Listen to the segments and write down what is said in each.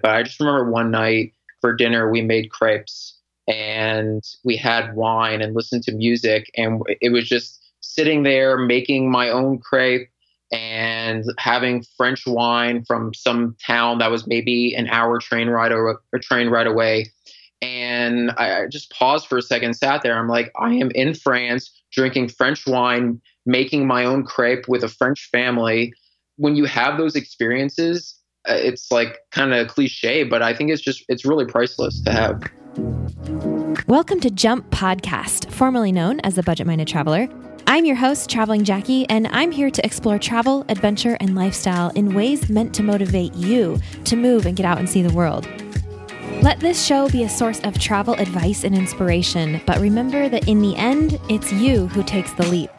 But I just remember one night for dinner, we made crepes and we had wine and listened to music. And it was just sitting there making my own crepe and having French wine from some town that was maybe an hour train ride or a train ride away. And I just paused for a second, sat there. I'm like, I am in France drinking French wine, making my own crepe with a French family. When you have those experiences, it's like kind of cliche, but I think it's just, it's really priceless to have. Welcome to Jump Podcast, formerly known as the Budget Minded Traveler. I'm your host, Traveling Jackie, and I'm here to explore travel, adventure, and lifestyle in ways meant to motivate you to move and get out and see the world. Let this show be a source of travel advice and inspiration, but remember that in the end, it's you who takes the leap.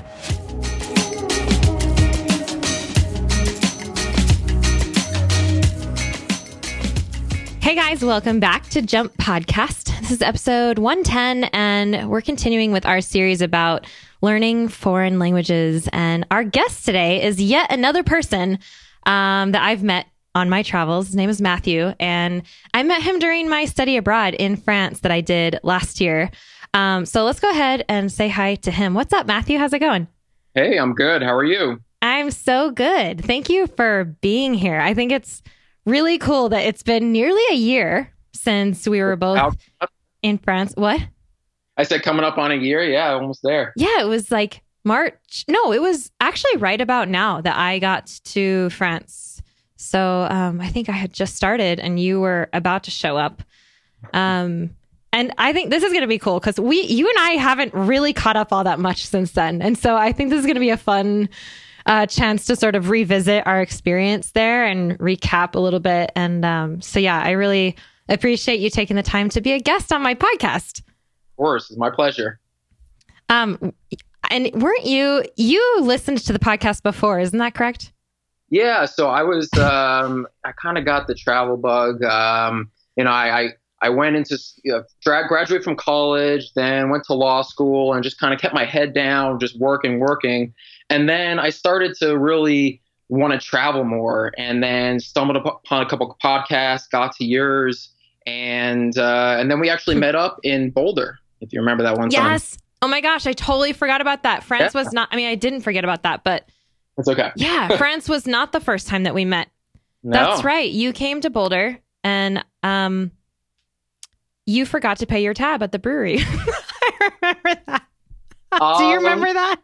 Hey guys, welcome back to Jump Podcast. This is episode 110, and we're continuing with our series about learning foreign languages. And our guest today is yet another person um, that I've met on my travels. His name is Matthew, and I met him during my study abroad in France that I did last year. Um, so let's go ahead and say hi to him. What's up, Matthew? How's it going? Hey, I'm good. How are you? I'm so good. Thank you for being here. I think it's really cool that it's been nearly a year since we were both in France. What? I said coming up on a year. Yeah, almost there. Yeah, it was like March. No, it was actually right about now that I got to France. So um, I think I had just started and you were about to show up. Um, and I think this is going to be cool because we, you and I haven't really caught up all that much since then. And so I think this is going to be a fun uh, chance to sort of revisit our experience there and recap a little bit. And um, so, yeah, I really appreciate you taking the time to be a guest on my podcast. Of course, it's my pleasure. Um, and weren't you you listened to the podcast before? Isn't that correct? Yeah. So I was um, I kind of got the travel bug. Um, you know, I, I I went into you know, graduate from college, then went to law school, and just kind of kept my head down, just working, working. And then I started to really want to travel more, and then stumbled upon a couple of podcasts, got to yours, and uh, and then we actually met up in Boulder, if you remember that one. Yes. Time. Oh my gosh, I totally forgot about that. France yeah. was not. I mean, I didn't forget about that, but it's okay. Yeah, France was not the first time that we met. No. That's right. You came to Boulder, and um, you forgot to pay your tab at the brewery. I remember that. Um, do you um, remember that?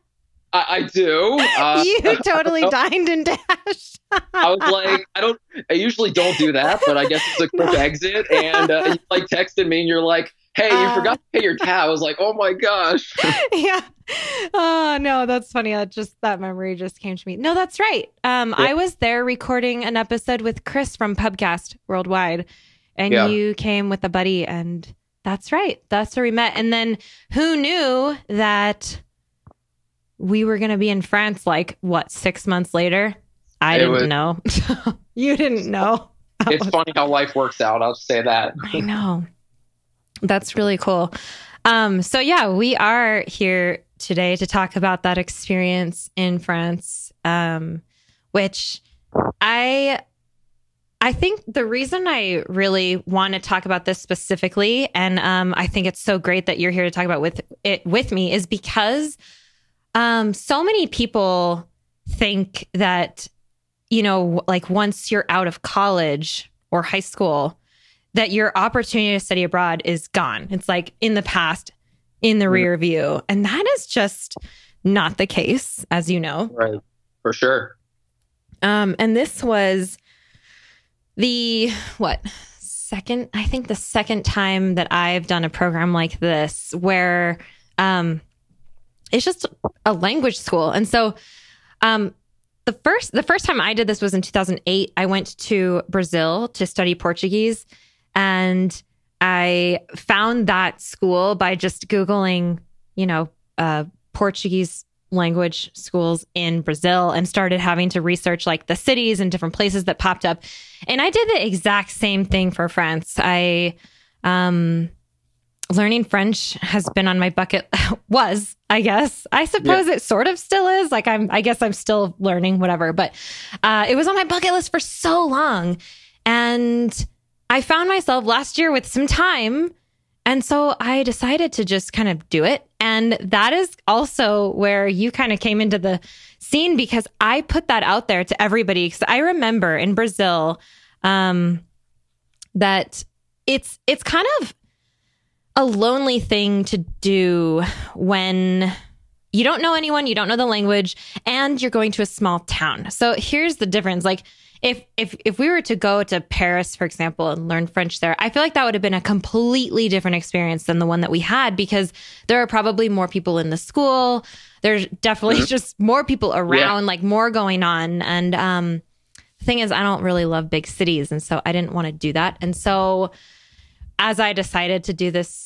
I, I do. Uh, you totally dined and dashed. I was like, I don't. I usually don't do that, but I guess it's a quick exit. And uh, you like texted me, and you're like, "Hey, you uh, forgot to pay your tab." I was like, "Oh my gosh." yeah. Oh no, that's funny. That just that memory just came to me. No, that's right. Um, yeah. I was there recording an episode with Chris from Pubcast Worldwide, and yeah. you came with a buddy, and that's right. That's where we met. And then who knew that we were going to be in France like what six months later. I it didn't was, know. you didn't know. It's funny how life works out. I'll say that. I know. That's really cool. Um, so yeah, we are here today to talk about that experience in France, um, which I I think the reason I really want to talk about this specifically, and um, I think it's so great that you're here to talk about with it with me, is because um, so many people think that, you know, like once you're out of college or high school, that your opportunity to study abroad is gone. It's like in the past, in the rear view. And that is just not the case, as you know. Right. For sure. Um, and this was the what second, I think the second time that I've done a program like this where um it's just a language school. And so um, the first the first time I did this was in 2008. I went to Brazil to study Portuguese and I found that school by just googling, you know, uh, Portuguese language schools in Brazil and started having to research like the cities and different places that popped up. And I did the exact same thing for France. I um learning French has been on my bucket was, I guess. I suppose yeah. it sort of still is. Like I'm I guess I'm still learning whatever, but uh, it was on my bucket list for so long. And I found myself last year with some time. And so I decided to just kind of do it. And that is also where you kind of came into the scene because I put that out there to everybody. Because I remember in Brazil um, that it's it's kind of a lonely thing to do when you don't know anyone, you don't know the language, and you're going to a small town. So here's the difference. Like if if if we were to go to Paris, for example, and learn French there, I feel like that would have been a completely different experience than the one that we had because there are probably more people in the school. There's definitely mm-hmm. just more people around, yeah. like more going on. And um, the thing is, I don't really love big cities, and so I didn't want to do that. And so, as I decided to do this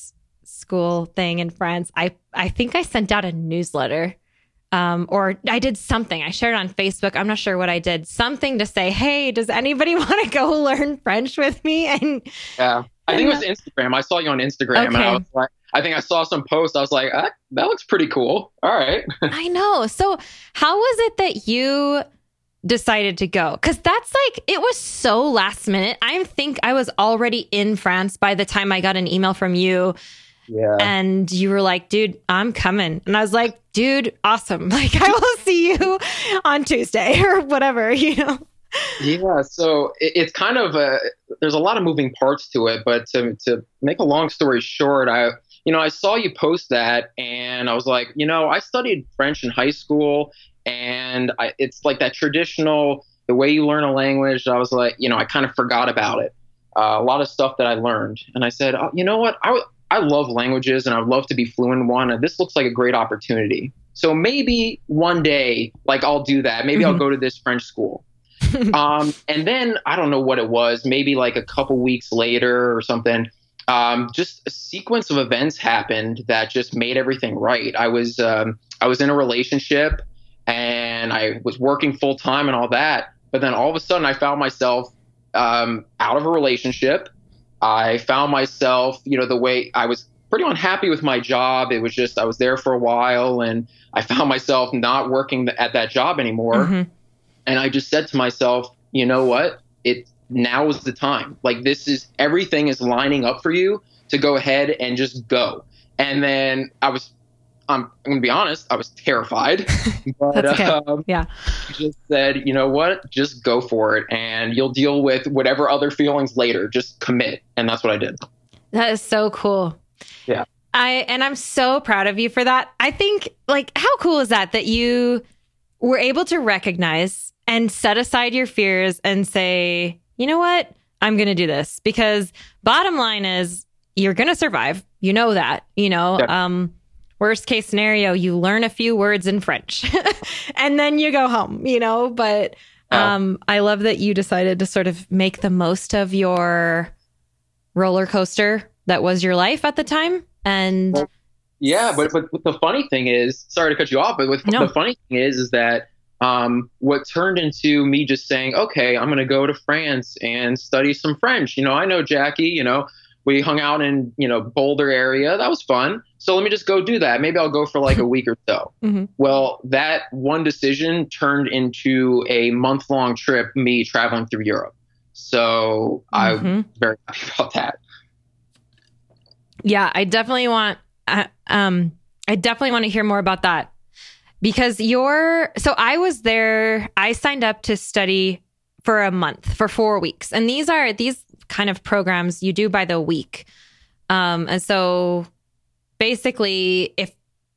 school thing in France, I I think I sent out a newsletter um, or I did something. I shared on Facebook. I'm not sure what I did. Something to say, "Hey, does anybody want to go learn French with me?" And yeah, I think it was Instagram. I saw you on Instagram, okay. and I was like, I think I saw some posts. I was like, ah, "That looks pretty cool." All right. I know. So, how was it that you? decided to go because that's like it was so last minute i think i was already in france by the time i got an email from you yeah. And you were like, dude, I'm coming. And I was like, dude, awesome. Like, I will see you on Tuesday or whatever, you know? Yeah. So it, it's kind of a, there's a lot of moving parts to it. But to, to make a long story short, I, you know, I saw you post that and I was like, you know, I studied French in high school and I, it's like that traditional, the way you learn a language. I was like, you know, I kind of forgot about it. Uh, a lot of stuff that I learned. And I said, oh, you know what? I, I love languages and I would love to be fluent in one. And this looks like a great opportunity. So maybe one day, like I'll do that. Maybe mm-hmm. I'll go to this French school. um, and then I don't know what it was. Maybe like a couple weeks later or something. Um, just a sequence of events happened that just made everything right. I was um, I was in a relationship and I was working full time and all that. But then all of a sudden, I found myself um, out of a relationship I found myself, you know, the way I was pretty unhappy with my job. It was just, I was there for a while and I found myself not working at that job anymore. Mm-hmm. And I just said to myself, you know what? It now is the time. Like this is everything is lining up for you to go ahead and just go. And then I was I'm, I'm going to be honest, I was terrified. But okay. um, yeah. just said, you know what? Just go for it and you'll deal with whatever other feelings later. Just commit. And that's what I did. That is so cool. Yeah. I and I'm so proud of you for that. I think like how cool is that that you were able to recognize and set aside your fears and say, "You know what? I'm going to do this." Because bottom line is you're going to survive. You know that, you know. Um worst case scenario, you learn a few words in French and then you go home, you know? But um, I love that you decided to sort of make the most of your roller coaster that was your life at the time. And yeah, but, but, but the funny thing is, sorry to cut you off, but with, no. the funny thing is, is that um, what turned into me just saying, okay, I'm going to go to France and study some French. You know, I know Jackie, you know, we hung out in you know Boulder area. That was fun. So let me just go do that. Maybe I'll go for like a week or so. Mm-hmm. Well, that one decision turned into a month long trip. Me traveling through Europe. So mm-hmm. I'm very happy about that. Yeah, I definitely want. Uh, um, I definitely want to hear more about that because you're. So I was there. I signed up to study for a month for four weeks, and these are these kind of programs you do by the week. Um, and so basically, if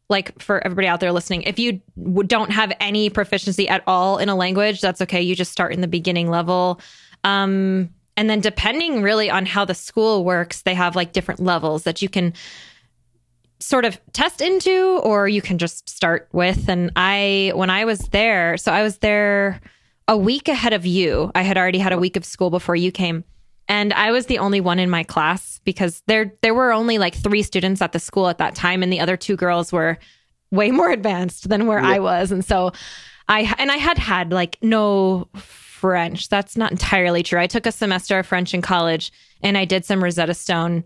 like for everybody out there listening, if you don't have any proficiency at all in a language, that's okay. You just start in the beginning level. Um, and then depending really on how the school works, they have like different levels that you can sort of test into or you can just start with. And I, when I was there, so I was there a week ahead of you. I had already had a week of school before you came. And I was the only one in my class because there there were only like three students at the school at that time, and the other two girls were way more advanced than where yeah. I was. And so I and I had had like no French. That's not entirely true. I took a semester of French in college and I did some Rosetta Stone.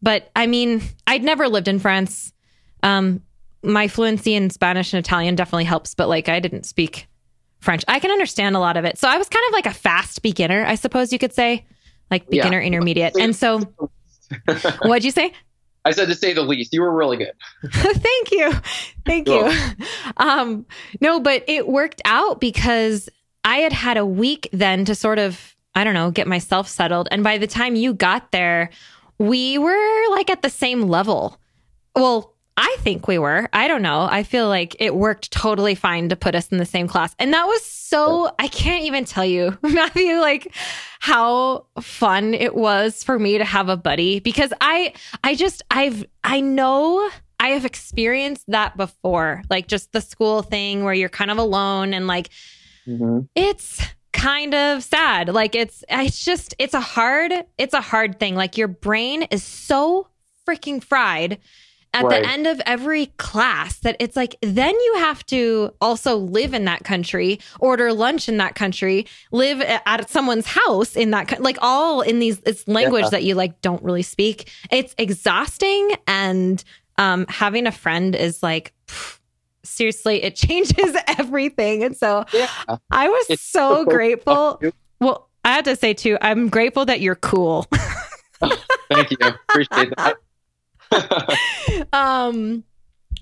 But I mean, I'd never lived in France. Um, my fluency in Spanish and Italian definitely helps, but like I didn't speak French. I can understand a lot of it. So I was kind of like a fast beginner, I suppose you could say. Like beginner, Yeah. intermediate. And so, what'd you say? I said to say the least. You were really good. Thank you. Thank You're you. Um, no, but it worked out because I had had a week then to sort of, I don't know, get myself settled. And by the time you got there, we were like at the same level. Well, I think we were. I don't know. I feel like it worked totally fine to put us in the same class. And that was so, I can't even tell you, Matthew, like how fun it was for me to have a buddy because I, I just, I've, I know I have experienced that before, like just the school thing where you're kind of alone and like Mhm. it's kind of sad. Like it's it's just it's a hard it's a hard thing. Like your brain is so freaking fried at Right. the end of every class that it's like then you have to also live in that country, order lunch in that country, live at someone's house in that like all in these it's language Yeah. that you like don't really speak. It's exhausting and um having a friend is like pff, seriously it changes everything. And so Yeah. I was It's so so grateful. Well, I have to say too, I'm grateful that you're cool. Thank you. Appreciate that. um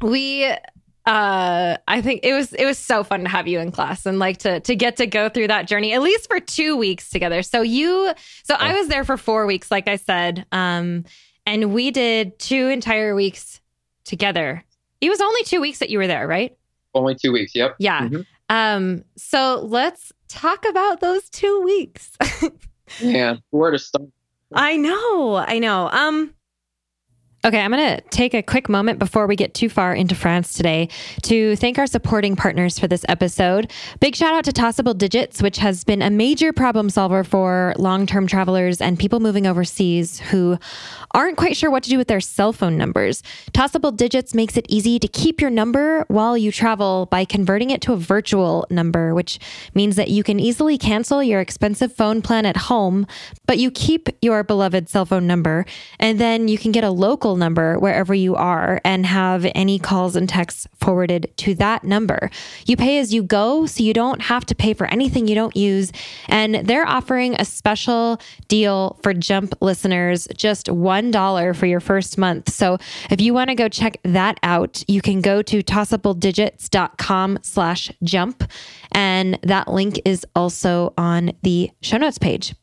we uh I think it was it was so fun to have you in class and like to to get to go through that journey at least for 2 weeks together. So you so I was there for 4 weeks like I said. Um and we did two entire weeks together. It was only 2 weeks that you were there, right? Only two weeks. Yep. Yeah. Mhm. Um so let's talk about those 2 weeks. Yeah. Where to start? I know, I know. Um Okay, I'm going to take a quick moment before we get too far into France today to thank our supporting partners for this episode. Big shout out to Tossable Digits, which has been a major problem solver for long term travelers and people moving overseas who aren't quite sure what to do with their cell phone numbers. Tossable Digits makes it easy to keep your number while you travel by converting it to a virtual number, which means that you can easily cancel your expensive phone plan at home, but you keep your beloved cell phone number, and then you can get a local number wherever you are and have any calls and texts forwarded to that number. You pay as you go, so you don't have to pay for anything you don't use. And they're offering a special deal for Jump listeners, just $1 for your first month. So if you want to go check that out, you can go to tossabledigits.com slash jump. And that link is also on the show notes page.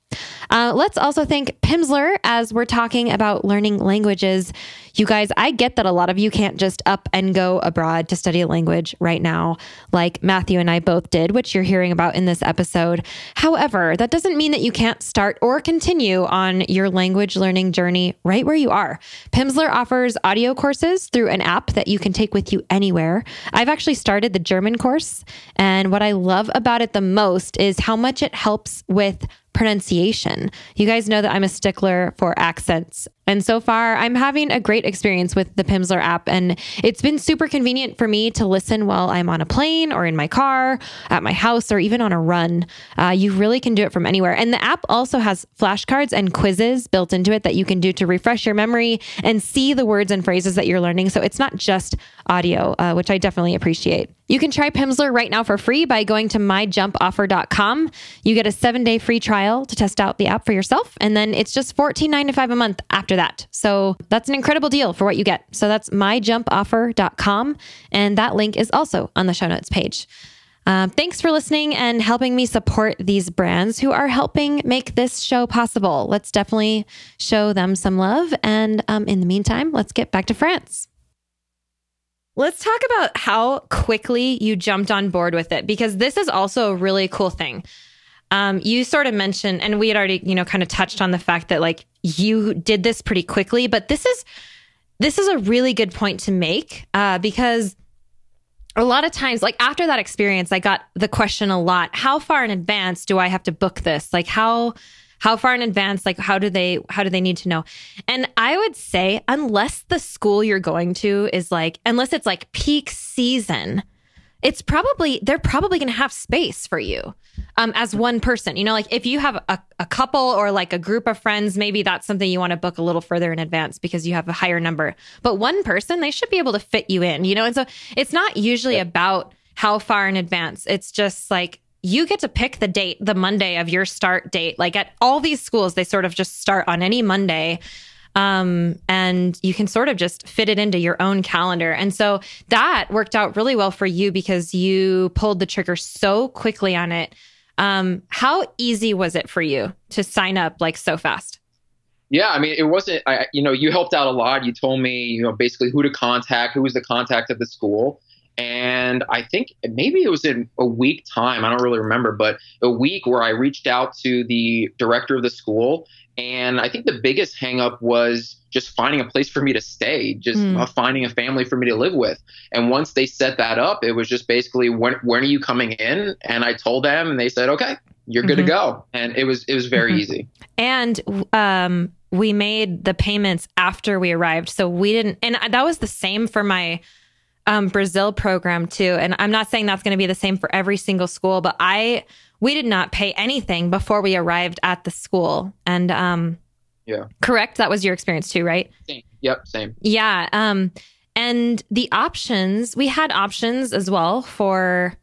Uh, let's also thank Pimsleur as we're talking about learning languages. You guys, I get that a lot of you can't just up and go abroad to study a language right now, like Matthew and I both did, which you're hearing about in this episode. However, that doesn't mean that you can't start or continue on your language learning journey right where you are. Pimsleur offers audio courses through an app that you can take with you anywhere. I've actually started the German course, and what I love about it the most is how much it helps with pronunciation. You guys know that I'm a stickler for accents. And so far, I'm having a great experience with the Pimsleur app. And it's been super convenient for me to listen while I'm on a plane or in my car, at my house, or even on a run. Uh, you really can do it from anywhere. And the app also has flashcards and quizzes built into it that you can do to refresh your memory and see the words and phrases that you're learning. So it's not just audio, uh, which I definitely appreciate. You can try Pimsleur right now for free by going to myjumpoffer.com. You get a seven day free trial to test out the app for yourself. And then it's just $14.95 a month after that. So that's an incredible deal for what you get. So that's myjumpoffer.com. And that link is also on the show notes page. Um, thanks for listening and helping me support these brands who are helping make this show possible. Let's definitely show them some love. And um, in the meantime, let's get back to France. Let's talk about how quickly you jumped on board with it because this is also a really cool thing. Um, you sort of mentioned, and we had already, you know, kind of touched on the fact that like you did this pretty quickly, but this is this is a really good point to make uh, because a lot of times, like after that experience, I got the question a lot: How far in advance do I have to book this? Like how how far in advance like how do they how do they need to know and i would say unless the school you're going to is like unless it's like peak season it's probably they're probably going to have space for you um, as one person you know like if you have a, a couple or like a group of friends maybe that's something you want to book a little further in advance because you have a higher number but one person they should be able to fit you in you know and so it's not usually about how far in advance it's just like you get to pick the date, the Monday of your start date. Like at all these schools, they sort of just start on any Monday. Um, and you can sort of just fit it into your own calendar. And so that worked out really well for you because you pulled the trigger so quickly on it. Um, how easy was it for you to sign up like so fast? Yeah, I mean, it wasn't. I, you know, you helped out a lot. You told me, you know, basically who to contact, who was the contact of the school, and I think maybe it was in a week time. I don't really remember, but a week where I reached out to the director of the school and I think the biggest hangup was just finding a place for me to stay, just mm. uh, finding a family for me to live with. And once they set that up, it was just basically when when are you coming in? And I told them, and they said, okay, you're good mm-hmm. to go. And it was it was very mm-hmm. easy. And um, we made the payments after we arrived, so we didn't. And that was the same for my um, Brazil program too. And I'm not saying that's going to be the same for every single school, but I we did not pay anything before we arrived at the school. And um yeah. Correct, that was your experience too, right? Same. Yep, same. Yeah, um and the options, we had options as well for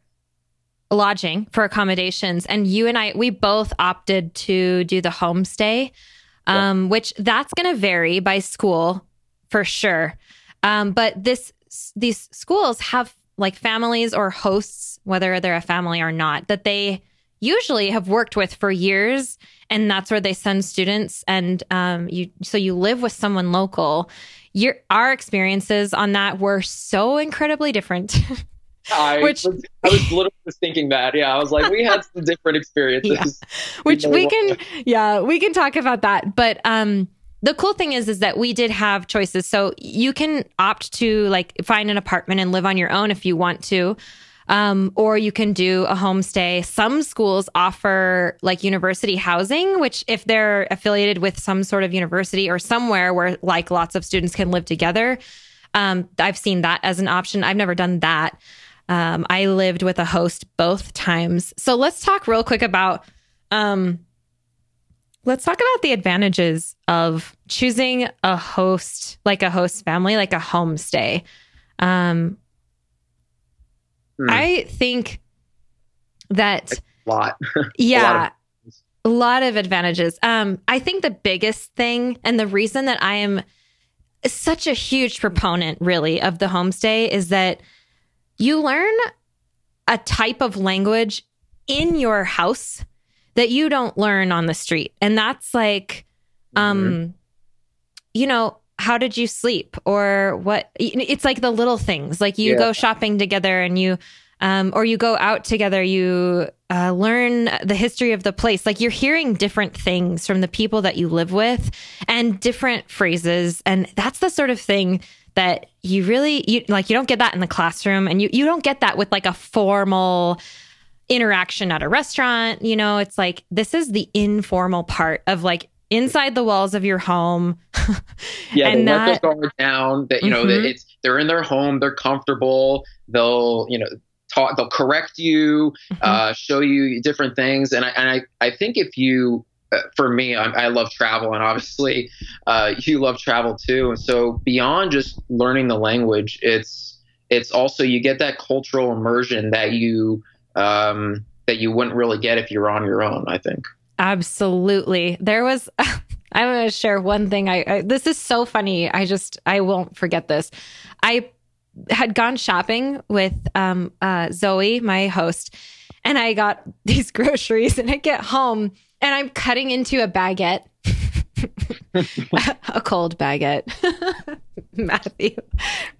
lodging, for accommodations, and you and I we both opted to do the homestay. Um which that's going to vary by school for sure. Um but this these schools have like families or hosts whether they're a family or not that they usually have worked with for years and that's where they send students and um, you so you live with someone local your our experiences on that were so incredibly different I, which, was, I was literally just thinking that. Yeah, I was like, we had some different experiences. Yeah. Which we can, yeah, we can talk about that. But um, the cool thing is, is that we did have choices. So you can opt to like find an apartment and live on your own if you want to. Um, or you can do a homestay. Some schools offer like university housing, which, if they're affiliated with some sort of university or somewhere where like lots of students can live together, um, I've seen that as an option. I've never done that. Um, I lived with a host both times. So let's talk real quick about. Um, let's talk about the advantages of choosing a host, like a host family, like a homestay. Um, Hmm. I think that a lot. yeah. a, lot a lot of advantages. Um, I think the biggest thing and the reason that I am such a huge proponent really of the homestay is that you learn a type of language in your house that you don't learn on the street. And that's like um mm-hmm. you know, how did you sleep or what it's like the little things like you yeah. go shopping together and you um, or you go out together you uh, learn the history of the place like you're hearing different things from the people that you live with and different phrases and that's the sort of thing that you really you like you don't get that in the classroom and you you don't get that with like a formal interaction at a restaurant you know it's like this is the informal part of like inside the walls of your home. yeah, and they that, let their guard down. That you mm-hmm. know, that it's they're in their home, they're comfortable. They'll you know talk, they'll correct you, mm-hmm. uh, show you different things, and I and I I think if you. Uh, for me, I, I, love travel, and obviously, uh, you love travel too. And so, beyond just learning the language, it's it's also you get that cultural immersion that you um, that you wouldn't really get if you're on your own. I think. Absolutely. There was, I'm going to share one thing. I, I, this is so funny. I just, I won't forget this. I had gone shopping with um, uh, Zoe, my host, and I got these groceries and I get home and I'm cutting into a baguette. a cold baguette. Matthew.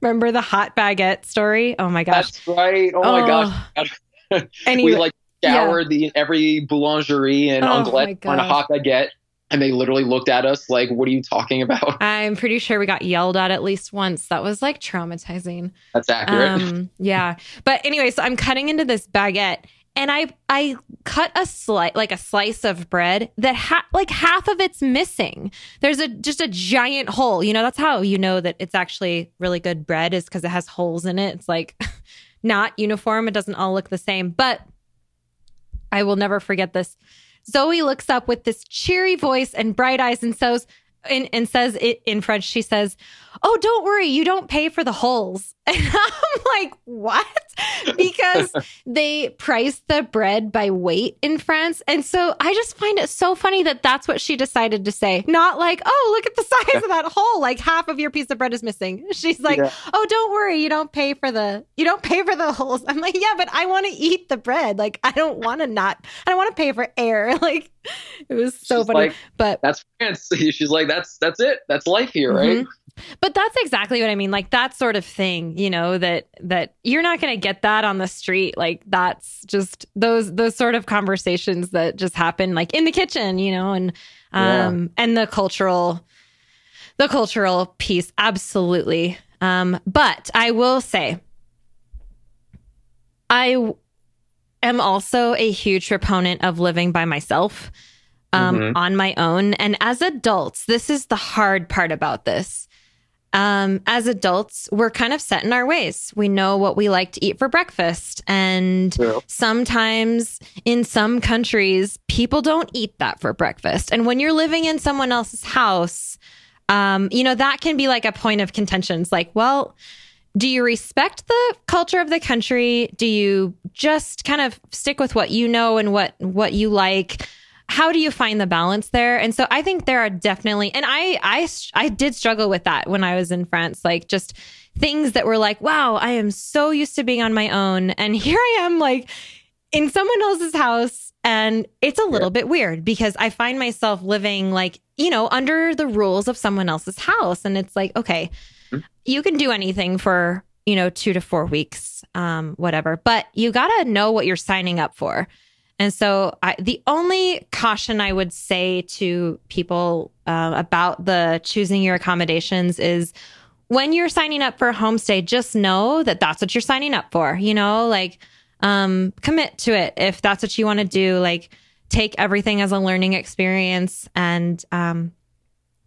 Remember the hot baguette story? Oh my gosh. That's right. Oh, oh. my gosh. Anyway, we like scoured yeah. the every boulangerie and oh Anglet on a hot baguette. And they literally looked at us like, what are you talking about? I'm pretty sure we got yelled at at least once. That was like traumatizing. That's accurate. Um, yeah. But anyway, so I'm cutting into this baguette and I I cut a slice like a slice of bread that ha- like half of it's missing. There's a just a giant hole. You know, that's how you know that it's actually really good bread is because it has holes in it. It's like not uniform. It doesn't all look the same. But I will never forget this. Zoe looks up with this cheery voice and bright eyes and says, and, and says it in French. She says, oh, don't worry, you don't pay for the holes. And I'm like, what? Because they price the bread by weight in France. And so I just find it so funny that that's what she decided to say. Not like, oh, look at the size yeah. of that hole. Like half of your piece of bread is missing. She's like, yeah. oh, don't worry, you don't pay for the you don't pay for the holes. I'm like, yeah, but I want to eat the bread. Like I don't want to not I don't want to pay for air. Like it was so She's funny. Like, but that's France. She's like, that's that's it. That's life here, right? Mm-hmm. But that's exactly what I mean. Like that sort of thing, you know, that that you're not going to get that on the street. Like that's just those those sort of conversations that just happen like in the kitchen, you know, and um yeah. and the cultural the cultural piece absolutely. Um but I will say I am also a huge proponent of living by myself um, mm-hmm. on my own. And as adults, this is the hard part about this um, as adults, we're kind of set in our ways. We know what we like to eat for breakfast. And yeah. sometimes in some countries, people don't eat that for breakfast. And when you're living in someone else's house, um, you know, that can be like a point of contention. It's like, well, do you respect the culture of the country? Do you just kind of stick with what you know and what what you like? How do you find the balance there? And so I think there are definitely, and I, I, I did struggle with that when I was in France, like just things that were like, wow, I am so used to being on my own. And here I am like in someone else's house. And it's a little yeah. bit weird because I find myself living like, you know, under the rules of someone else's house. And it's like, okay, mm-hmm. you can do anything for, you know, two to four weeks, um, whatever, but you got to know what you're signing up for. And so, I, the only caution I would say to people uh, about the choosing your accommodations is when you're signing up for a homestay, just know that that's what you're signing up for. You know, like um, commit to it if that's what you want to do. Like take everything as a learning experience, and um,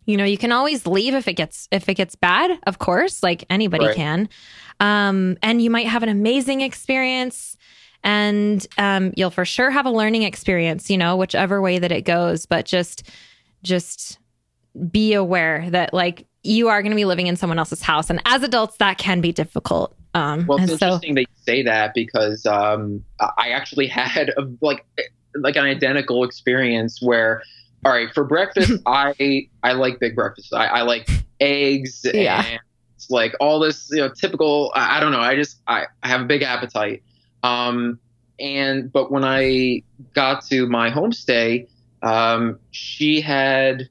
you know, you can always leave if it gets if it gets bad. Of course, like anybody right. can. Um, and you might have an amazing experience and um, you'll for sure have a learning experience you know whichever way that it goes but just just be aware that like you are going to be living in someone else's house. And as adults that can be difficult um, well it's interesting so, that you say that because um, i actually had a, like like an identical experience where all right for breakfast i i like big breakfast i, I like eggs yeah. and like all this you know typical I, I don't know. I just I, I have a big appetite um, and but when I got to my homestay, um, she had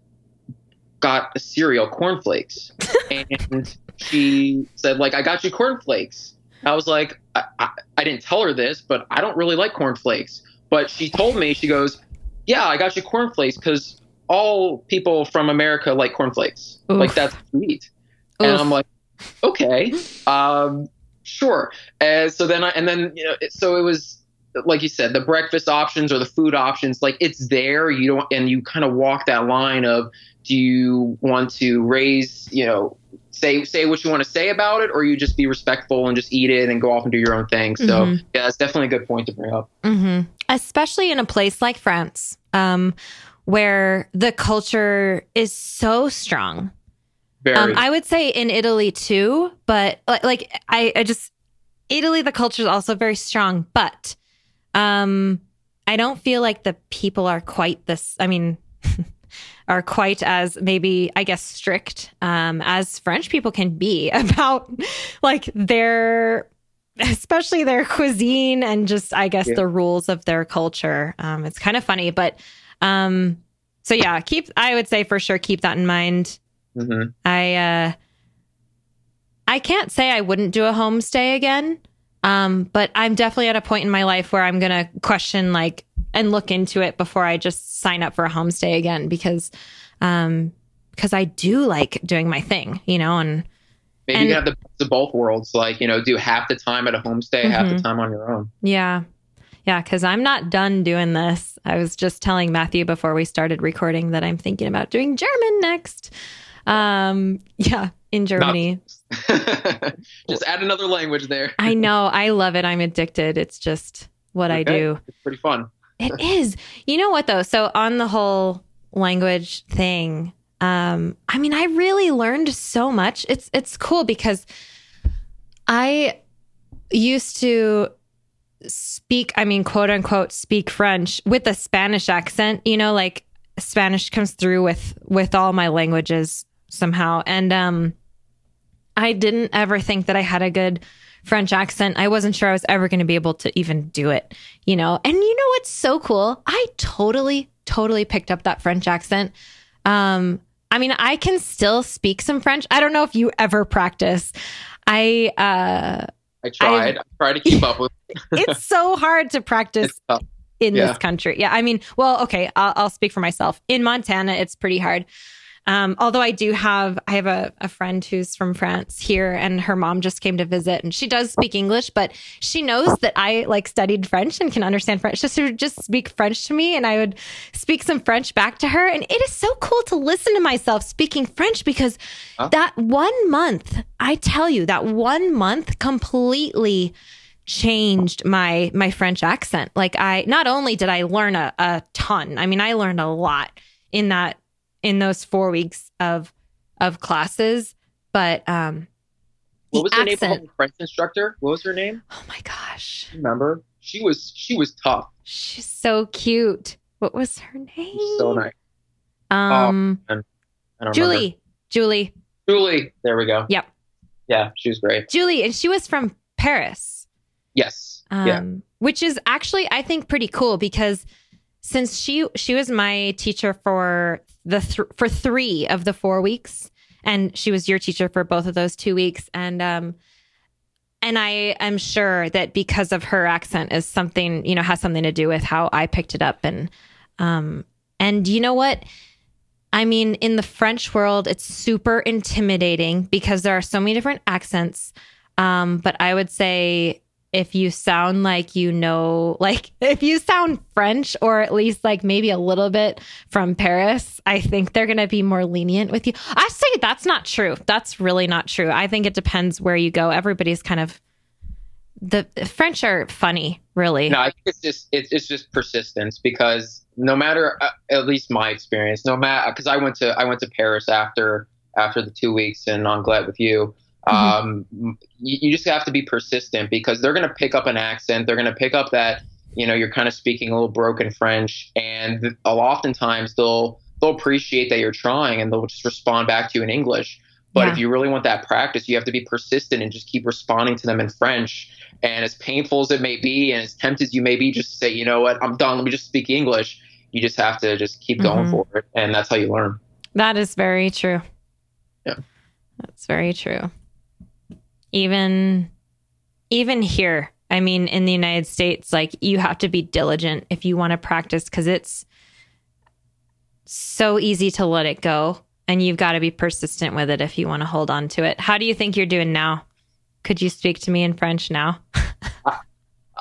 got a cereal, cornflakes, and she said like, "I got you cornflakes." I was like, I, I, I didn't tell her this, but I don't really like cornflakes. But she told me, she goes, "Yeah, I got you cornflakes because all people from America like cornflakes. Oof. Like that's sweet." Oof. And I'm like, okay. Um, Sure. And so then I, and then, you know, so it was, like you said, the breakfast options or the food options, like it's there. You don't, and you kind of walk that line of, do you want to raise, you know, say say what you want to say about it, or you just be respectful and just eat it and go off and do your own thing. So mm-hmm. yeah, that's definitely a good point to bring up. Mm-hmm. Especially in a place like France, um, where the culture is so strong. Um, I would say in Italy too, but like, like I, I just Italy, the culture is also very strong, but um, I don't feel like the people are quite this. I mean, are quite as maybe I guess strict um, as French people can be about like their especially their cuisine and just I guess yeah. the rules of their culture. Um, it's kind of funny, but um, so yeah, keep I would say for sure keep that in mind. Mm-hmm. I uh, I can't say I wouldn't do a homestay again, um, but I'm definitely at a point in my life where I'm gonna question like and look into it before I just sign up for a homestay again because um, because I do like doing my thing, you know, and maybe and, you have the best of both worlds, like you know, do half the time at a homestay, mm-hmm. half the mm-hmm. time on your own. Yeah, yeah, because I'm not done doing this. I was just telling Matthew before we started recording that I'm thinking about doing German next. Um, yeah, in Germany. just add another language there. I know. I love it. I'm addicted. It's just what okay. I do. It's pretty fun. it is. You know what though? So on the whole language thing, um, I mean, I really learned so much. It's it's cool because I used to speak, I mean, quote unquote, speak French with a Spanish accent. You know, like Spanish comes through with with all my languages somehow, and um, I didn't ever think that I had a good French accent. I wasn't sure I was ever going to be able to even do it, you know. And you know what's so cool? I totally, totally picked up that French accent. Um, I mean, I can still speak some French. I don't know if you ever practice. I uh I tried. I, I tried to keep up with. it's so hard to practice in yeah. this country. Yeah, I mean, well, okay, I'll, I'll speak for myself. In Montana, it's pretty hard. Um, although I do have, I have a, a friend who's from France here, and her mom just came to visit, and she does speak English, but she knows that I like studied French and can understand French. Just to just speak French to me, and I would speak some French back to her, and it is so cool to listen to myself speaking French because huh? that one month, I tell you, that one month completely changed my my French accent. Like I not only did I learn a, a ton, I mean I learned a lot in that in those four weeks of of classes. But um, what was the accent, name of the French instructor? What was her name? Oh my gosh! Remember? She was she was tough. She's so cute. What was her name? so nice. Um, oh, Julie. Remember. Julie. Julie. There we go. Yep. Yeah, she was great. Julie, and she was from Paris. Yes. Um, yeah. Which is actually, I think, pretty cool because since she she was my teacher for the th- for three of the four weeks, and she was your teacher for both of those two weeks, and um, and I am sure that because of her accent is something you know has something to do with how I picked it up, and um, and you know what. I mean, in the French world, it's super intimidating because there are so many different accents. Um, but I would say if you sound like you know, like if you sound French or at least like maybe a little bit from Paris, I think they're going to be more lenient with you. I say that's not true. That's really not true. I think it depends where you go. Everybody's kind of the French are funny, really. No, I think it's just it's, it's just persistence because no matter uh, at least my experience, no matter because I went to I went to Paris after after the two weeks in Anglet with you Mm-hmm. Um, you, you just have to be persistent because they're going to pick up an accent. They're going to pick up that you know you're kind of speaking a little broken French, and oftentimes they'll they'll appreciate that you're trying and they'll just respond back to you in English. But yeah. if you really want that practice, you have to be persistent and just keep responding to them in French. And as painful as it may be, and as tempted as you may be, just say, you know what, I'm done. Let me just speak English. You just have to just keep going mm-hmm. for it, and that's how you learn. That is very true. Yeah, that's very true even even here i mean in the united states like you have to be diligent if you want to practice because it's so easy to let it go and you've got to be persistent with it if you want to hold on to it how do you think you're doing now could you speak to me in french now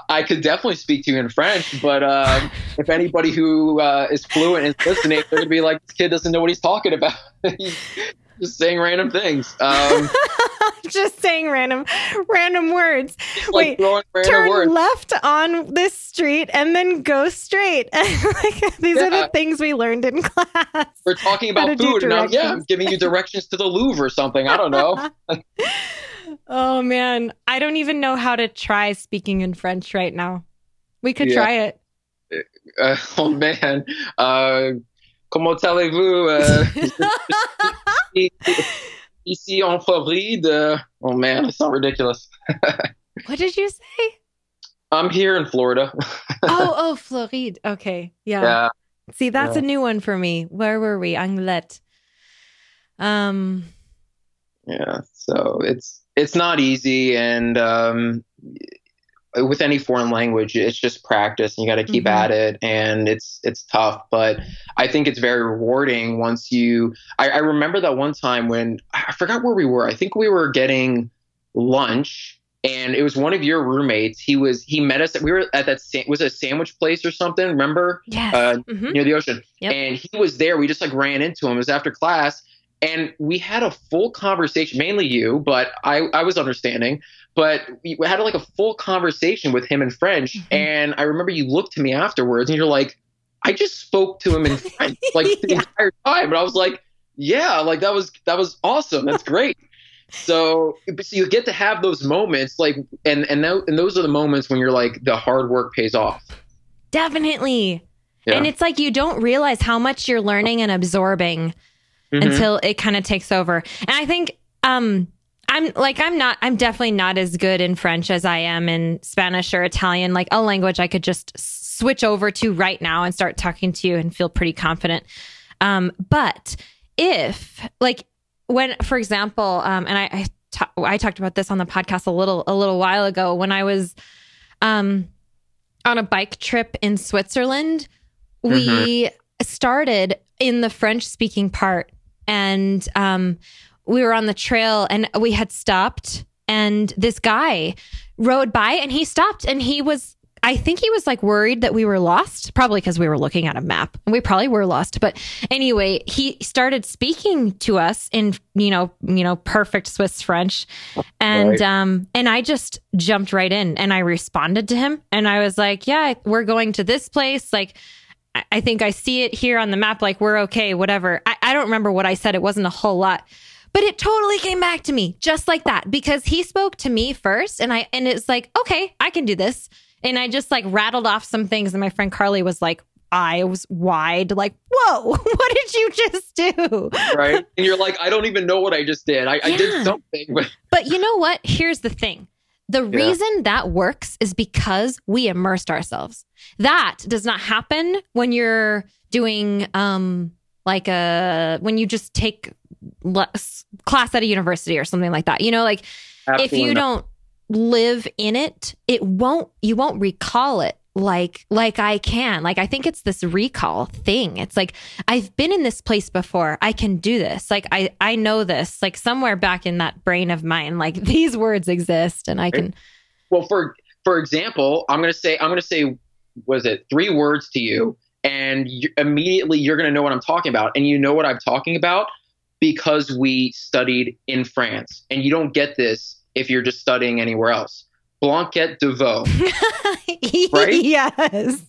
I could definitely speak to you in French, but um, if anybody who uh, is fluent is listening, they're gonna be like, "This kid doesn't know what he's talking about." he's just saying random things. Um, just saying random, random words. Wait, random turn words. left on this street and then go straight. like, these yeah. are the things we learned in class. We're talking about food, and I'm, yeah, I'm giving you directions to the Louvre or something. I don't know. oh man, I don't even know how to try speaking in French right now. We could yeah. try it. Uh, oh man. Uh, comment allez-vous? Uh, ici en Floride. Oh man, it not ridiculous. what did you say? I'm here in Florida. oh, oh, Floride. Okay, yeah. yeah. See, that's yeah. a new one for me. Where were we? Anglet. Um. Yeah. So it's it's not easy, and um, with any foreign language, it's just practice and you got to keep mm-hmm. at it. And it's, it's tough, but I think it's very rewarding once you, I, I, remember that one time when I forgot where we were. I think we were getting lunch and it was one of your roommates. He was, he met us, we were at that, was a sandwich place or something. Remember? Yes. Uh, mm-hmm. Near the ocean. Yep. And he was there. We just like ran into him. It was after class and we had a full conversation, mainly you, but I, I was understanding but we had like a full conversation with him in French. Mm-hmm. And I remember you looked to me afterwards and you're like, I just spoke to him in French like the yeah. entire time. And I was like, yeah, like that was that was awesome. That's great. so, so you get to have those moments, like, and and, and those are the moments when you're like, the hard work pays off. Definitely. Yeah. And it's like you don't realize how much you're learning and absorbing mm-hmm. until it kind of takes over. And I think um I'm like I'm not I'm definitely not as good in French as I am in Spanish or Italian, like a language I could just switch over to right now and start talking to you and feel pretty confident. Um, but if like when, for example, um, and I, I, ta- I talked about this on the podcast a little a little while ago when I was um, on a bike trip in Switzerland. Mm-hmm. We started in the French speaking part, and um, we were on the trail, and we had stopped, and this guy rode by, and he stopped, and he was I think he was like worried that we were lost, probably because we were looking at a map and we probably were lost. But anyway, he started speaking to us in, you know, you know, perfect Swiss French. And right. um and I just jumped right in and I responded to him and I was like, Yeah, we're going to this place. Like I think I see it here on the map, like we're okay, whatever. I, I don't remember what I said. It wasn't a whole lot. But it totally came back to me just like that because he spoke to me first and I and it's like, okay, I can do this. And I just like rattled off some things. And my friend Carly was like, I was wide, like, whoa, what did you just do? Right. And you're like, I don't even know what I just did. I, yeah. I did something. But... but you know what? Here's the thing. The yeah. reason that works is because we immersed ourselves. That does not happen when you're doing um like a when you just take less class at a university or something like that. You know, like Absolutely if you not. don't live in it, it won't you won't recall it like like I can. Like I think it's this recall thing. It's like I've been in this place before. I can do this. Like I I know this. Like somewhere back in that brain of mine like these words exist and I can Well, for for example, I'm going to say I'm going to say was it three words to you and you, immediately you're going to know what I'm talking about and you know what I'm talking about because we studied in France. And you don't get this if you're just studying anywhere else. Blanquette de veau. right? Yes.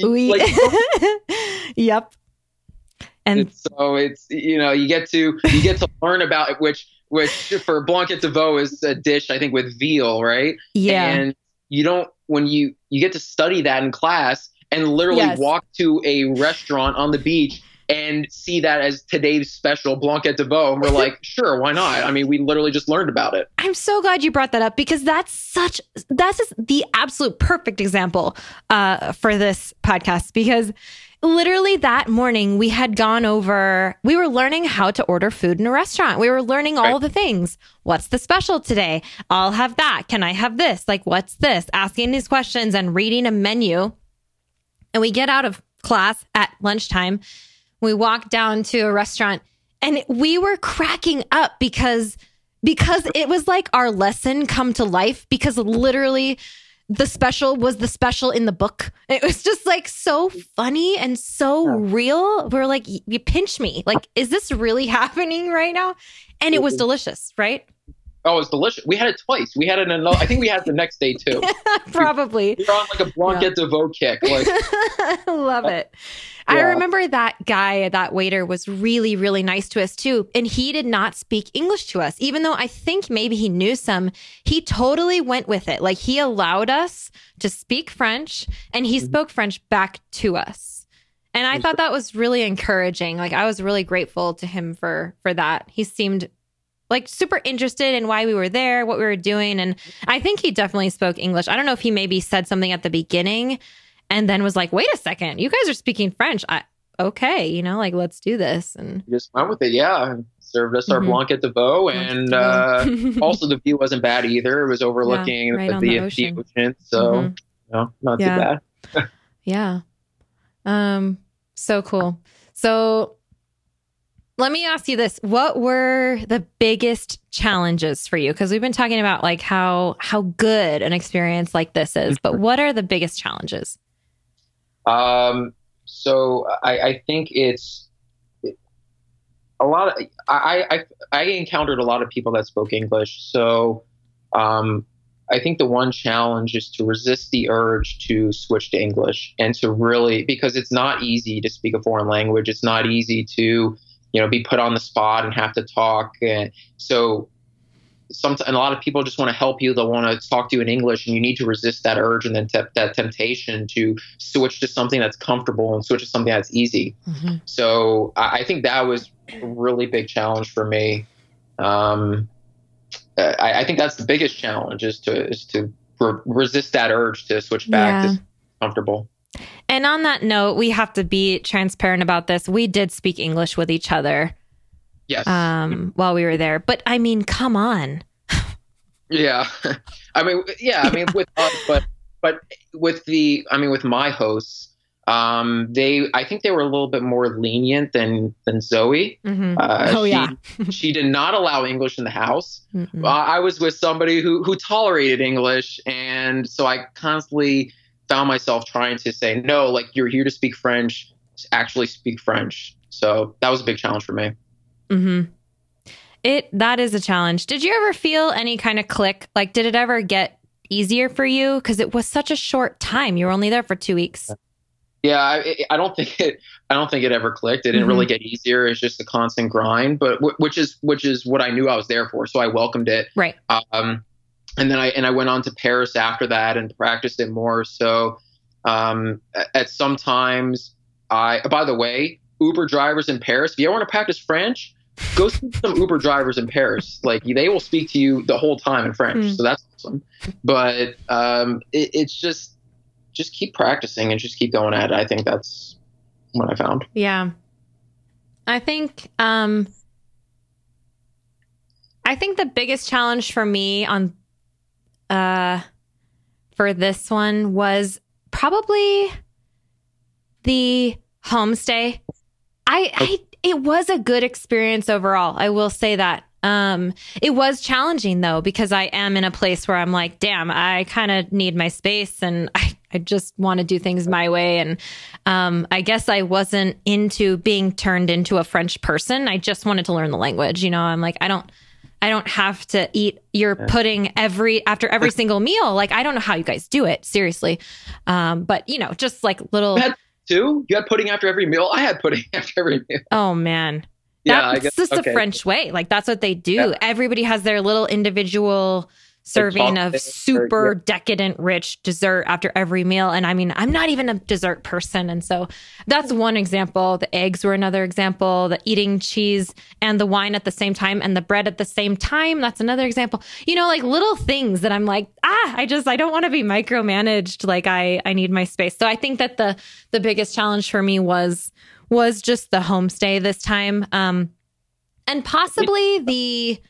We like, Yep. And it's, so it's you know, you get to you get to learn about it, which which for Blanquette de veau is a dish I think with veal, right? Yeah. And you don't when you you get to study that in class and literally yes. walk to a restaurant on the beach and see that as today's special Blanquette de Veau. And we're like, sure, why not? I mean, we literally just learned about it. I'm so glad you brought that up because that's such, that's the absolute perfect example uh, for this podcast because literally that morning we had gone over we were learning how to order food in a restaurant. We were learning all right. the things. What's the special today? I'll have that. Can i have this? Like what's this? Asking these questions and reading a menu. And we get out of class at lunchtime. We walked down to a restaurant and we were cracking up because because it was like our lesson come to life because literally the special was the special in the book. It was just like so funny and so real. We are like, you pinch me. Like, is this really happening right now? And it was delicious, right? Oh, it was delicious. We had it twice. We had it another. I think we had it the next day too. Probably. We, were on like a Blanquette yeah. de Veau kick. Like, love it. Yeah. I remember that guy, that waiter, was really, really nice to us too, and he did not speak English to us, even though I think maybe he knew some. He totally went with it. Like he allowed us to speak French, and he mm-hmm. spoke French back to us. And I thought that was really encouraging. Like I was really grateful to him for for that. He seemed like super interested in why we were there, what we were doing. And I think he definitely spoke English. I don't know if he maybe said something at the beginning and then was like, wait a second, you guys are speaking French. I, okay, you know, like let's do this. And just went with it. Yeah. Served us our mm-hmm. Blanquette de Veau. And uh, also the view wasn't bad either. It was overlooking yeah, right the, the, ocean. the, ocean. So, mm-hmm. no, not yeah. too bad. yeah. Um, so cool. So let me ask you this. What were the biggest challenges for you? Because we've been talking about like how how good an experience like this is, but what are the biggest challenges? Um, so I, I think it's a lot of I, I I encountered a lot of people that spoke English. So um, I think the one challenge is to resist the urge to switch to English and to really because it's not easy to speak a foreign language. It's not easy to you know, be put on the spot and have to talk. And so, sometimes and a lot of people just want to help you. They'll want to talk to you in English, and you need to resist that urge and then te- that temptation to switch to something that's comfortable and switch to something that's easy. Mm-hmm. So I, I, think that was a really big challenge for me. Um, I, I, think that's the biggest challenge is to is to re- resist that urge to switch back yeah. to comfortable. And on that note, we have to be transparent about this. We did speak English with each other. Yes. Um, while we were there, but I mean, come on. yeah, I mean, yeah, I mean, with us, but but with the, I mean, with my hosts, um, they, I think they were a little bit more lenient than than Zoe. Mm-hmm. Uh, oh she, yeah, she did not allow English in the house. Uh, I was with somebody who who tolerated English, and so I constantly found myself trying to say no, like you're here to speak French, actually speak French. So that was a big challenge for me. mm-hmm. It that is a challenge. Did you ever feel any kind of click? Like, did it ever get easier for you? Because it was such a short time. You were only there for two weeks. Yeah, I, I, don't think it. I don't think it ever clicked. It didn't mm-hmm. really get easier. It's just a constant grind, but w- which is which is what I knew I was there for. So I welcomed it. Right. Um, and then I and I went on to Paris after that and practiced it more. So, um, at sometimes I. By the way, Uber drivers in Paris. If you ever want to practice French, go see some Uber drivers in Paris. Like they will speak to you the whole time in French. Mm. So that's awesome. But um, it, it's just just keep practicing and just keep going at it. I think that's what I found. Yeah. I think um I think the biggest challenge for me on uh for this one was probably the homestay. I I it was a good experience overall. I will say that. Um, it was challenging though, because I am in a place where I'm like, damn, I kind of need my space and I, I just want to do things my way. And um, I guess I wasn't into being turned into a French person. I just wanted to learn the language. You know, I'm like, I don't, I don't have to eat your pudding every after every single meal. Like I don't know how you guys do it, seriously. Um, but you know, just like little. You had too. You had pudding after every meal. I had pudding after every meal. Oh man, yeah, that's just okay. the French way. Like that's what they do. Yeah. Everybody has their little individual serving of super yeah. decadent rich dessert after every meal. And i mean i'm not even a dessert person. And so that's one example. The eggs were another example. The eating cheese and the wine at the same time and the bread at the same time. That's another example. You know like little things that i'm like ah i just i don't want to be micromanaged. Like i i need my space. So i think that the the biggest challenge for me was was just the homestay this time. Um and possibly the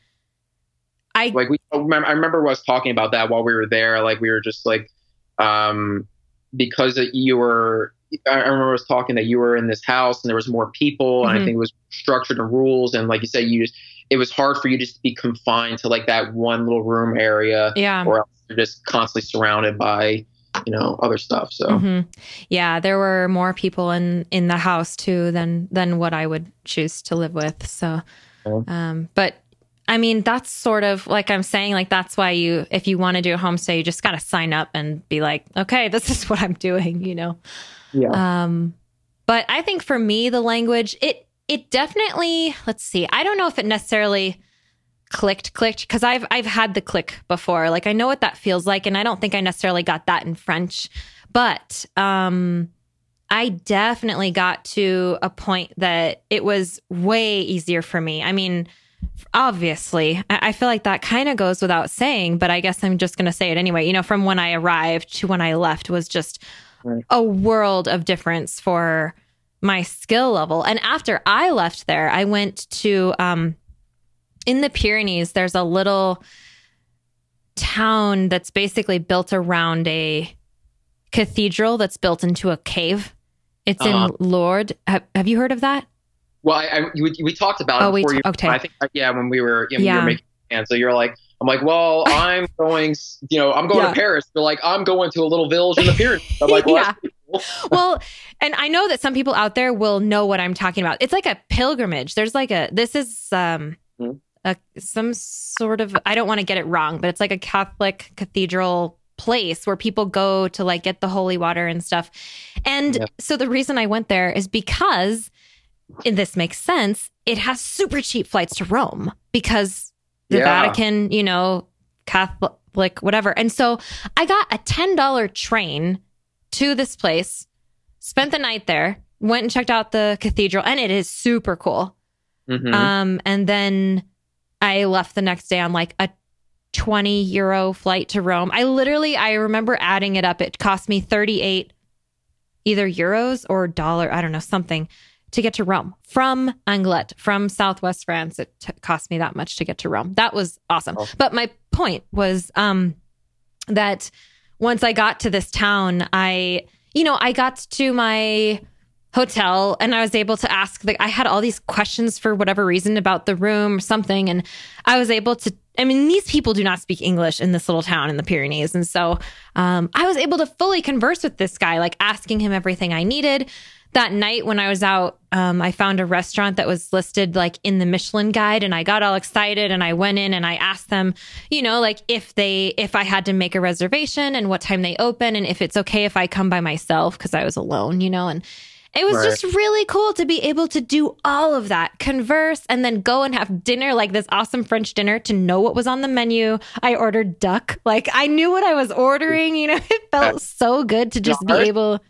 I like we I remember us talking about that while we were there. Like we were just like, um, because you were. I remember us talking that you were in this house and there was more people, mm-hmm. and I mm-hmm. think it was structured and rules, and like you said, you just it was hard for you just to be confined to like that one little room area. Yeah. Or else you're just constantly surrounded by you know other stuff so mm-hmm. yeah there were more people in in the house too than than what i would choose to live with so um but I mean, that's sort of like I'm saying, like, that's why you, if you want to do a homestay, you just got to sign up and be like, okay, this is what I'm doing, you know? Yeah. Um, but I think for me, the language, it, it definitely, let's see, I don't know if it necessarily clicked, clicked, because I've, I've had the click before. Like, I know what that feels like. And I don't think I necessarily got that in French, but, um, I definitely got to a point that it was way easier for me. I mean, obviously i feel like that kind of goes without saying but i guess i'm just going to say it anyway. You know from when i arrived to when i left was just right. a world of difference for my skill level. And after i left there i went to um in the pyrenees there's a little town that's basically built around a cathedral that's built into a cave. It's uh-huh. in lourdes. Have, have you heard of that well, I, I we, we, talked about oh, it before we, you. Okay. I think yeah, when we were you know, yeah. you were making and so you're like, I'm like, well, I'm going, you know, I'm going yeah. to Paris. You're like, I'm going to a little village in the Pyrenees. I'm like, well, yeah. Cool. well, and I know that some people out there will know what I'm talking about. It's like a pilgrimage. There's like a this is um mm-hmm. a some sort of I don't want to get it wrong, but it's like a Catholic cathedral place where people go to like get the holy water and stuff. And yeah. so the reason I went there is because this makes sense, it has super cheap flights to Rome because the Yeah. Vatican, you know, Catholic, whatever. And so I got a $10 train to this place, spent the night there, went and checked out the cathedral, and it is super cool. Mhm. Um, and then I left the next day on like a 20 euro flight to Rome. I literally, I remember adding it up. It cost me 38 either euros or dollar, I don't know, something to get to Rome from Anglet, from Southwest France. It t- cost me that much to get to Rome. That was awesome. Oh. But my point was um, that once I got to this town, I, you know, I got to my hotel and I was able to ask like I had all these questions for whatever reason about the room or something and I was able to I mean these people do not speak English in this little town in the Pyrenees and so um, I was able to fully converse with this guy like asking him everything I needed that night when I was out um, I found a restaurant that was listed like in the Michelin guide and I got all excited and I went in and I asked them you know like if they if I had to make a reservation and what time they open and if it's okay if I come by myself because I was alone you know and it was Right. just really cool to be able to do all of that, converse, and then go and have dinner, like this awesome French dinner, to know what was on the menu. I ordered duck. Like I knew what I was ordering. You know, it felt so good to just be able.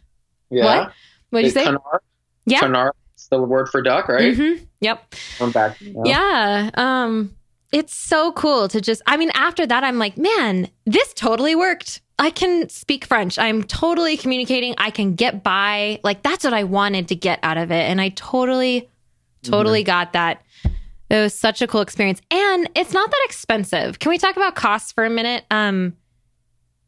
yeah. What? What'd you say? Canard? Yeah. Canard is the word for duck, right? Mhm. Yep. I'm back. Yeah. Um, it's so cool to just, I mean, after that, I'm like, man, this totally worked. I can speak French. I'm totally communicating. I can get by. Like, that's what I wanted to get out of it. And I totally, totally got that. It was such a cool experience. And it's not that expensive. Can we talk about costs for a minute? Um,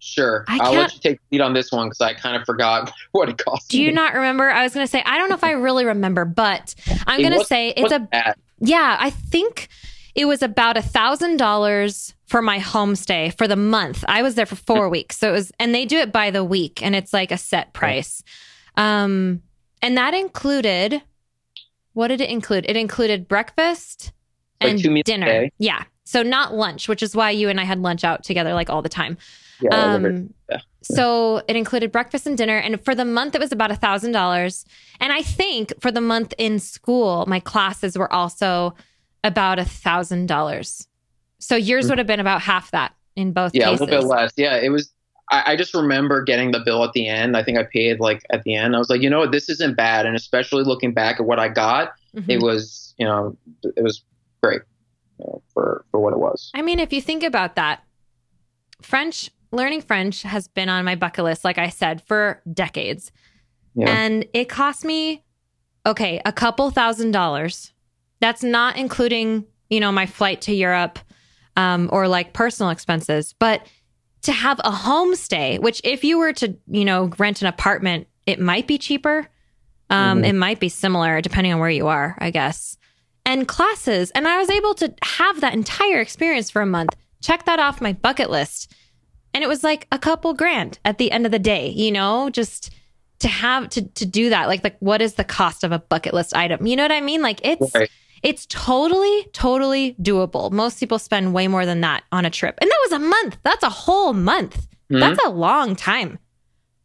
Sure. I I'll let you take the lead on this one because I kind of forgot what it cost. do you me. not remember? I was going to say, I don't know if I really remember, but I'm going to say it's a that? Yeah, I think it was about a thousand dollars for my homestay for the month. I was there for four weeks, so it was, and they do it by the week, and it's like a set price. Um, and that included what did it include? It included breakfast and a dinner. Yeah, so not lunch, which is why you and I had lunch out together like all the time. Yeah, Um, Yeah. so it included breakfast and dinner, and for the month it was about a thousand dollars. And I think for the month in school, my classes were also about a thousand dollars. So yours would have been about half that in both yeah, cases. a little bit less. Yeah, it was. I, I just remember getting the bill at the end. I think I paid like at the end. I was like, you know what, this isn't bad. And especially looking back at what I got, Mhm. it was, you know, it was great you know, for for what it was. I mean, if you think about that, French learning French has been on my bucket list, like I said, for decades. Yeah. And it cost me, okay, a couple thousand dollars. That's not including, you know, my flight to Europe um, or like personal expenses. But to have a homestay, which if you were to, you know, rent an apartment, it might be cheaper. Um, Mhm. It might be similar depending on where you are, I guess. And classes. And I was able to have that entire experience for a month. Check that off my bucket list. And it was like a couple grand at the end of the day, you know, just to have to to do that. Like like what is the cost of a bucket list item? You know what I mean? Like it's Right. it's totally, totally doable. Most people spend way more than that on a trip. And that was a month. That's a whole month. Mhm. That's a long time.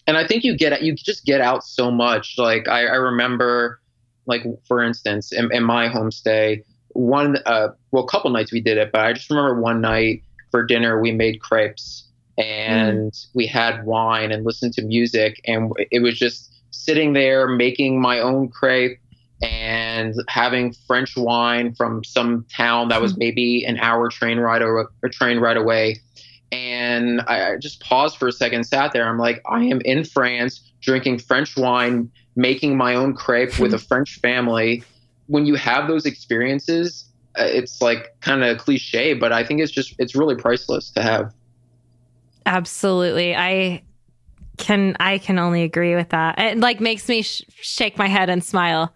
and I think you get you just get out so much. Like I, I remember, like for instance, in, in my homestay, one uh, well, a couple nights we did it, but I just remember one night for dinner we made crepes Mm-hmm. and we had wine and listened to music, and it was just sitting there making my own crepe and having French wine from some town that was mm-hmm. maybe an hour train ride or a train ride away. And I I just paused for a second, sat there. I'm like, I am in France drinking French wine, making my own crepe with a mm-hmm. French family. When you have those experiences, uh, it's like kind of cliche, but I think it's just, it's really priceless to have. Absolutely. I can I can only agree with that. It like makes me sh- shake my head and smile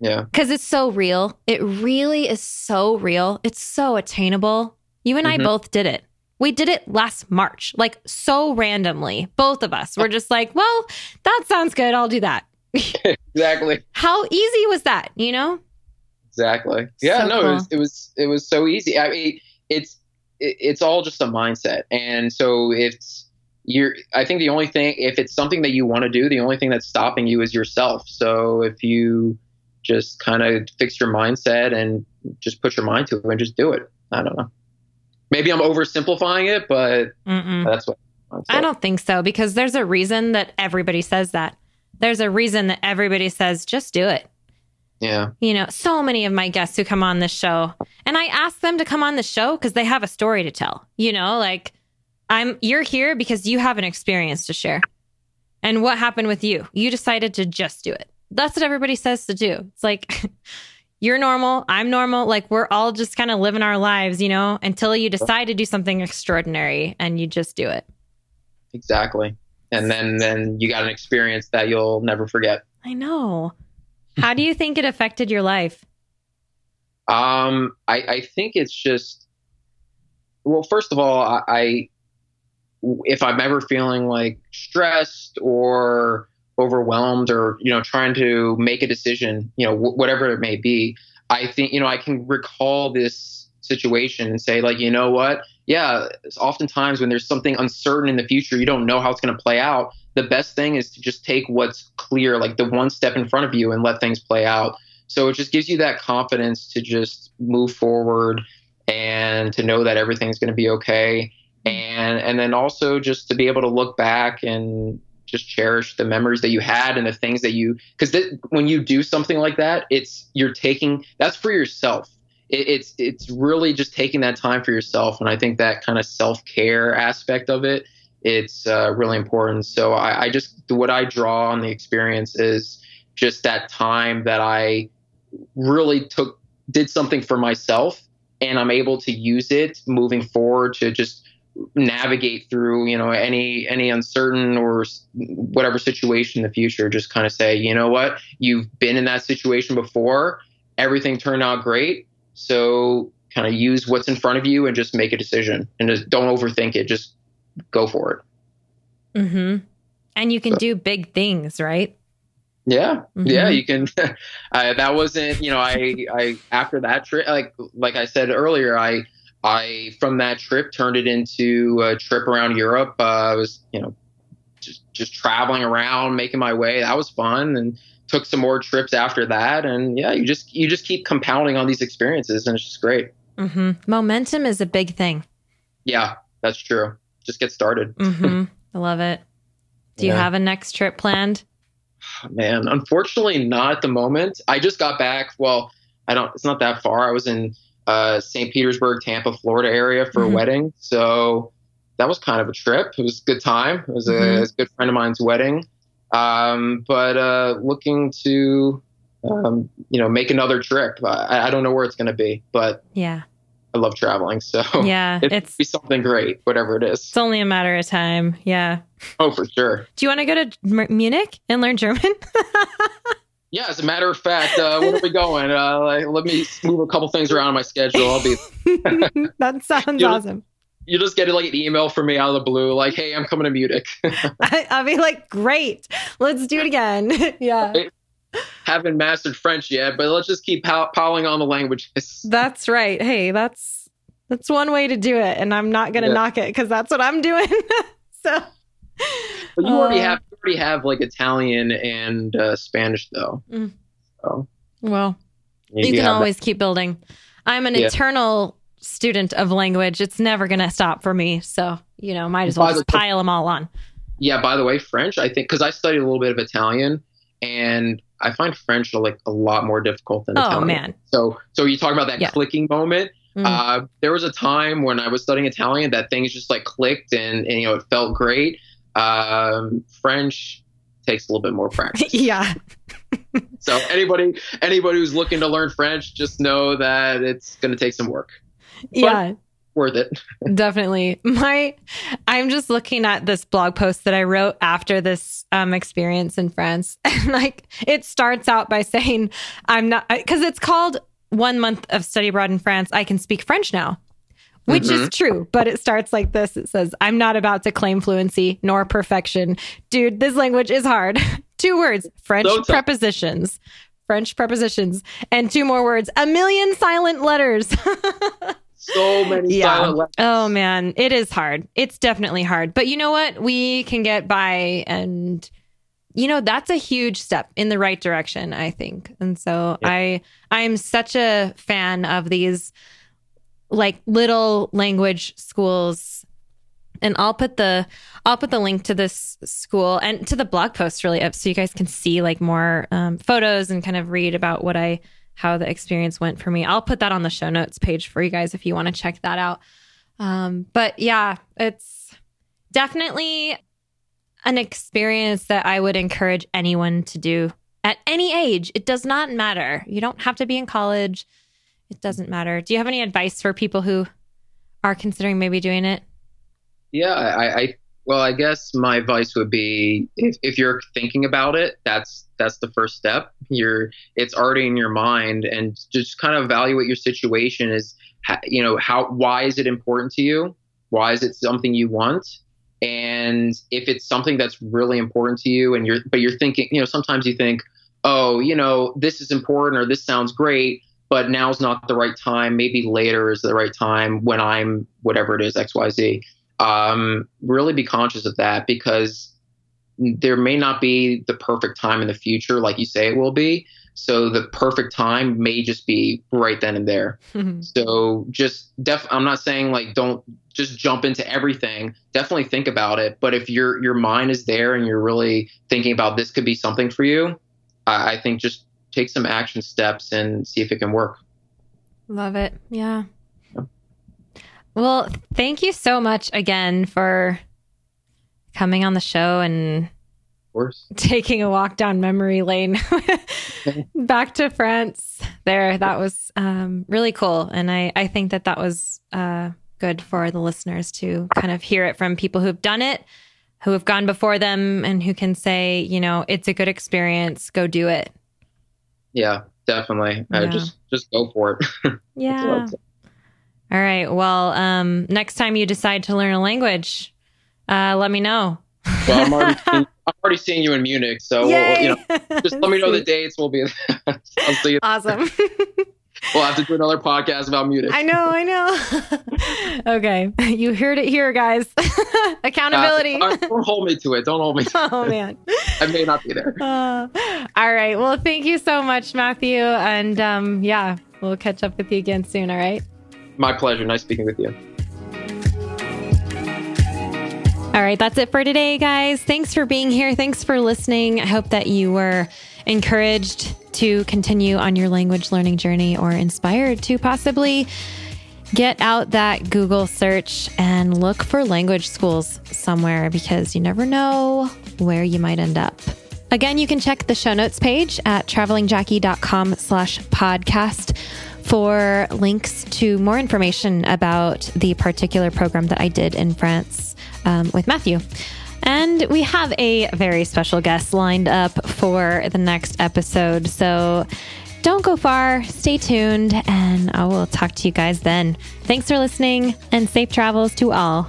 Yeah. cuz it's so real. It really is so real. It's so attainable. You and I Mhm. both did it. We did it last March, like so randomly. Both of us were just like, "Well, that sounds good. I'll do that." Exactly. How easy was that, you know? Exactly. Yeah. So no, cool. it was, it was, it was so easy. I mean, it's, it, it's all just a mindset. And so it's, you're, I think the only thing, if it's something that you want to do, the only thing that's stopping you is yourself. So if you, just kind of fix your mindset and just put your mind to it and just do it. I don't know. Maybe I'm oversimplifying it, but Mm-mm. that's what I don't think so because there's a reason that everybody says that. There's a reason that everybody says just do it. Yeah. You know, so many of my guests who come on this show, and I ask them to come on the show because they have a story to tell. You know, like I'm you're here because you have an experience to share. And what happened with you? You decided to just do it. That's what everybody says to do. It's like you're normal, I'm normal, like we're all just kind of living our lives, you know, until you decide to do something extraordinary and you just do it. Exactly. And then then you got an experience that you'll never forget. I know. How do you think it affected your life? Um, I, I think it's just, well, first of all, I, I, if I'm ever feeling like stressed or overwhelmed or, you know, trying to make a decision, you know, wh- whatever it may be, I think, you know, I can recall this situation and say, like, you know what? Yeah, oftentimes when there's something uncertain in the future, you don't know how it's going to play out. The best thing is to just take what's clear, like the one step in front of you, and let things play out. So it just gives you that confidence to just move forward and to know that everything's going to be okay. And and then also just to be able to look back and just cherish the memories that you had and the things that you because when you do something like that, it's you're taking that's for yourself. It, it's it's really just taking that time for yourself, and I think that kind of self care aspect of it it's uh, really important. So I, I just what I draw on the experience is just that time that I really took did something for myself and I'm able to use it moving forward to just navigate through you know any any uncertain or whatever situation in the future. Just kind of say you know what? You've been in that situation before. Everything turned out great so kind of use what's in front of you and just make a decision and just don't overthink it just go for it Mm-hmm. And you can So- do big things, right? Yeah, Mhm. yeah, you can. uh, that wasn't, you know, I, I after that trip, like, like I said earlier, I, I from that trip turned it into a trip around Europe. Uh, I was, you know, just just traveling around, making my way. That was fun, and took some more trips after that. And yeah, you just you just keep compounding on these experiences, and it's just great. Mm-hmm. Momentum is a big thing. Yeah, that's true. Just get started. Mm-hmm. I love it. Do you Yeah. have a next trip planned? Man, unfortunately, not at the moment. I just got back. Well, I don't. It's not that far. I was in uh, St. Petersburg, Tampa, Florida area for Mhm. a wedding. So that was kind of a trip. It was a good time. It was, a, Mhm. it was a good friend of mine's wedding. Um, but uh, looking to, um, you know, make another trip. I, I don't know where it's going to be, but Yeah. I love traveling. So Yeah. It's be something great, whatever it is. it's only a matter of time. Yeah. Oh, for sure. Do you want to go to M- Munich and learn German? Yeah, as a matter of fact, uh, where are we going? Uh, like, let me move a couple things around in my schedule. I'll be. that sounds You know- awesome. You just get like an email from me out of the blue, like, "Hey, I'm coming to Munich." I, I'll be like, great. Let's do it again. yeah. Haven't mastered French yet, but let's just keep pow- piling on the languages. That's right. Hey, that's that's one way to do it, and I'm not gonna Yeah. knock it because that's what I'm doing. so, But you already Uh, have you already have like Italian and uh, Spanish though. Mm. So well, you, can have that. always keep building. I'm an Yeah. eternal student of language. It's never gonna stop for me. So, you know, might as well just pile them all on. Yeah. By the way, French. I think because I studied a little bit of Italian, and I find French like a lot more difficult than Oh Italian. man. So so you talk about that Yeah. clicking moment. Mm. Uh, there was a time when I was studying Italian that things just like clicked and, and you know it felt great. Um, French takes a little bit more practice. yeah. so anybody anybody who's looking to learn French, just know that it's going to take some work. Yeah. Worth it. Definitely. My I'm just looking at this blog post that I wrote after this um experience in France. And like it starts out by saying I'm not cuz it's called 1 month of study abroad in France. I can speak French now. Which is true, but it starts like this. It says, I'm not about to claim fluency nor perfection. Dude, this language is hard. two words, French So prepositions. French prepositions. And two more words, a million silent letters. So many Yeah. Oh man, it is hard. It's definitely hard. But you know what? We can get by and you know, that's a huge step in the right direction, I think. And so yeah. I I'm such a fan of these like little language schools and I'll put the I'll put the link to this school and to the blog post really up so you guys can see like more um, photos and kind of read about what I how the experience went for me. I'll put that on the show notes page for you guys if you want to check that out. Um, but yeah, it's definitely an experience that I would encourage anyone to do at any age. It does not matter. You don't have to be in college. It doesn't matter. Do you have any advice for people who are considering maybe doing it? Yeah, I, I well, I guess my advice would be if, if you're thinking about it, that's that's the first step. You're it's already in your mind, and just kind of evaluate your situation. Is you know how why is it important to you? Why is it something you want? And if it's something that's really important to you, and you're but you're thinking, you know, sometimes you think, oh, you know, this is important or this sounds great, but now's not the right time. Maybe later is the right time when I'm whatever it is, X Y Z um, really be conscious of that because there may not be the perfect time in the future like you say it will be. So the perfect time may just be right then and there. Mm-hmm. So just def I'm not saying like don't just jump into everything. Definitely think about it. But if your your mind is there and you're really thinking about this could be something for you, I, I think just take some action steps and see if it can work. Love it. Yeah. Well, thank you so much again for coming on the show and taking a walk down memory lane back to France. There, that was um, really cool, and I I think that that was uh, good for the listeners to kind of hear it from people who've done it, who have gone before them, and who can say, you know, it's a good experience. Go do it. Yeah, definitely. Yeah. Uh, just just go for it. yeah. All right. Well, um, next time you decide to learn a language, uh, let me know. well, I'm already, seeing, I'm already seeing you in Munich, so we'll, you know, just let me know the dates. We'll be. I'll see you. Awesome. we'll have to do another podcast about Munich. I know, I know. okay, you heard it here, guys. Accountability. Uh, don't hold me to it. Don't hold me. To oh man, I may not be there. Uh, all right. Well, thank you so much, Matthew, and um, yeah, we'll catch up with you again soon. All right. My pleasure. Nice speaking with you. All right, that's it for today, guys. Thanks for being here. Thanks for listening. I hope that you were encouraged to continue on your language learning journey or inspired to possibly get out that Google search and look for language schools somewhere because you never know where you might end up. Again, you can check the show notes page at travelingjackie.com slash podcast for links to more information about the particular program that I did in France um, with Matthew. And we have a very special guest lined up for the next episode. So don't go far, stay tuned, and I will talk to you guys then. Thanks for listening and safe travels to all.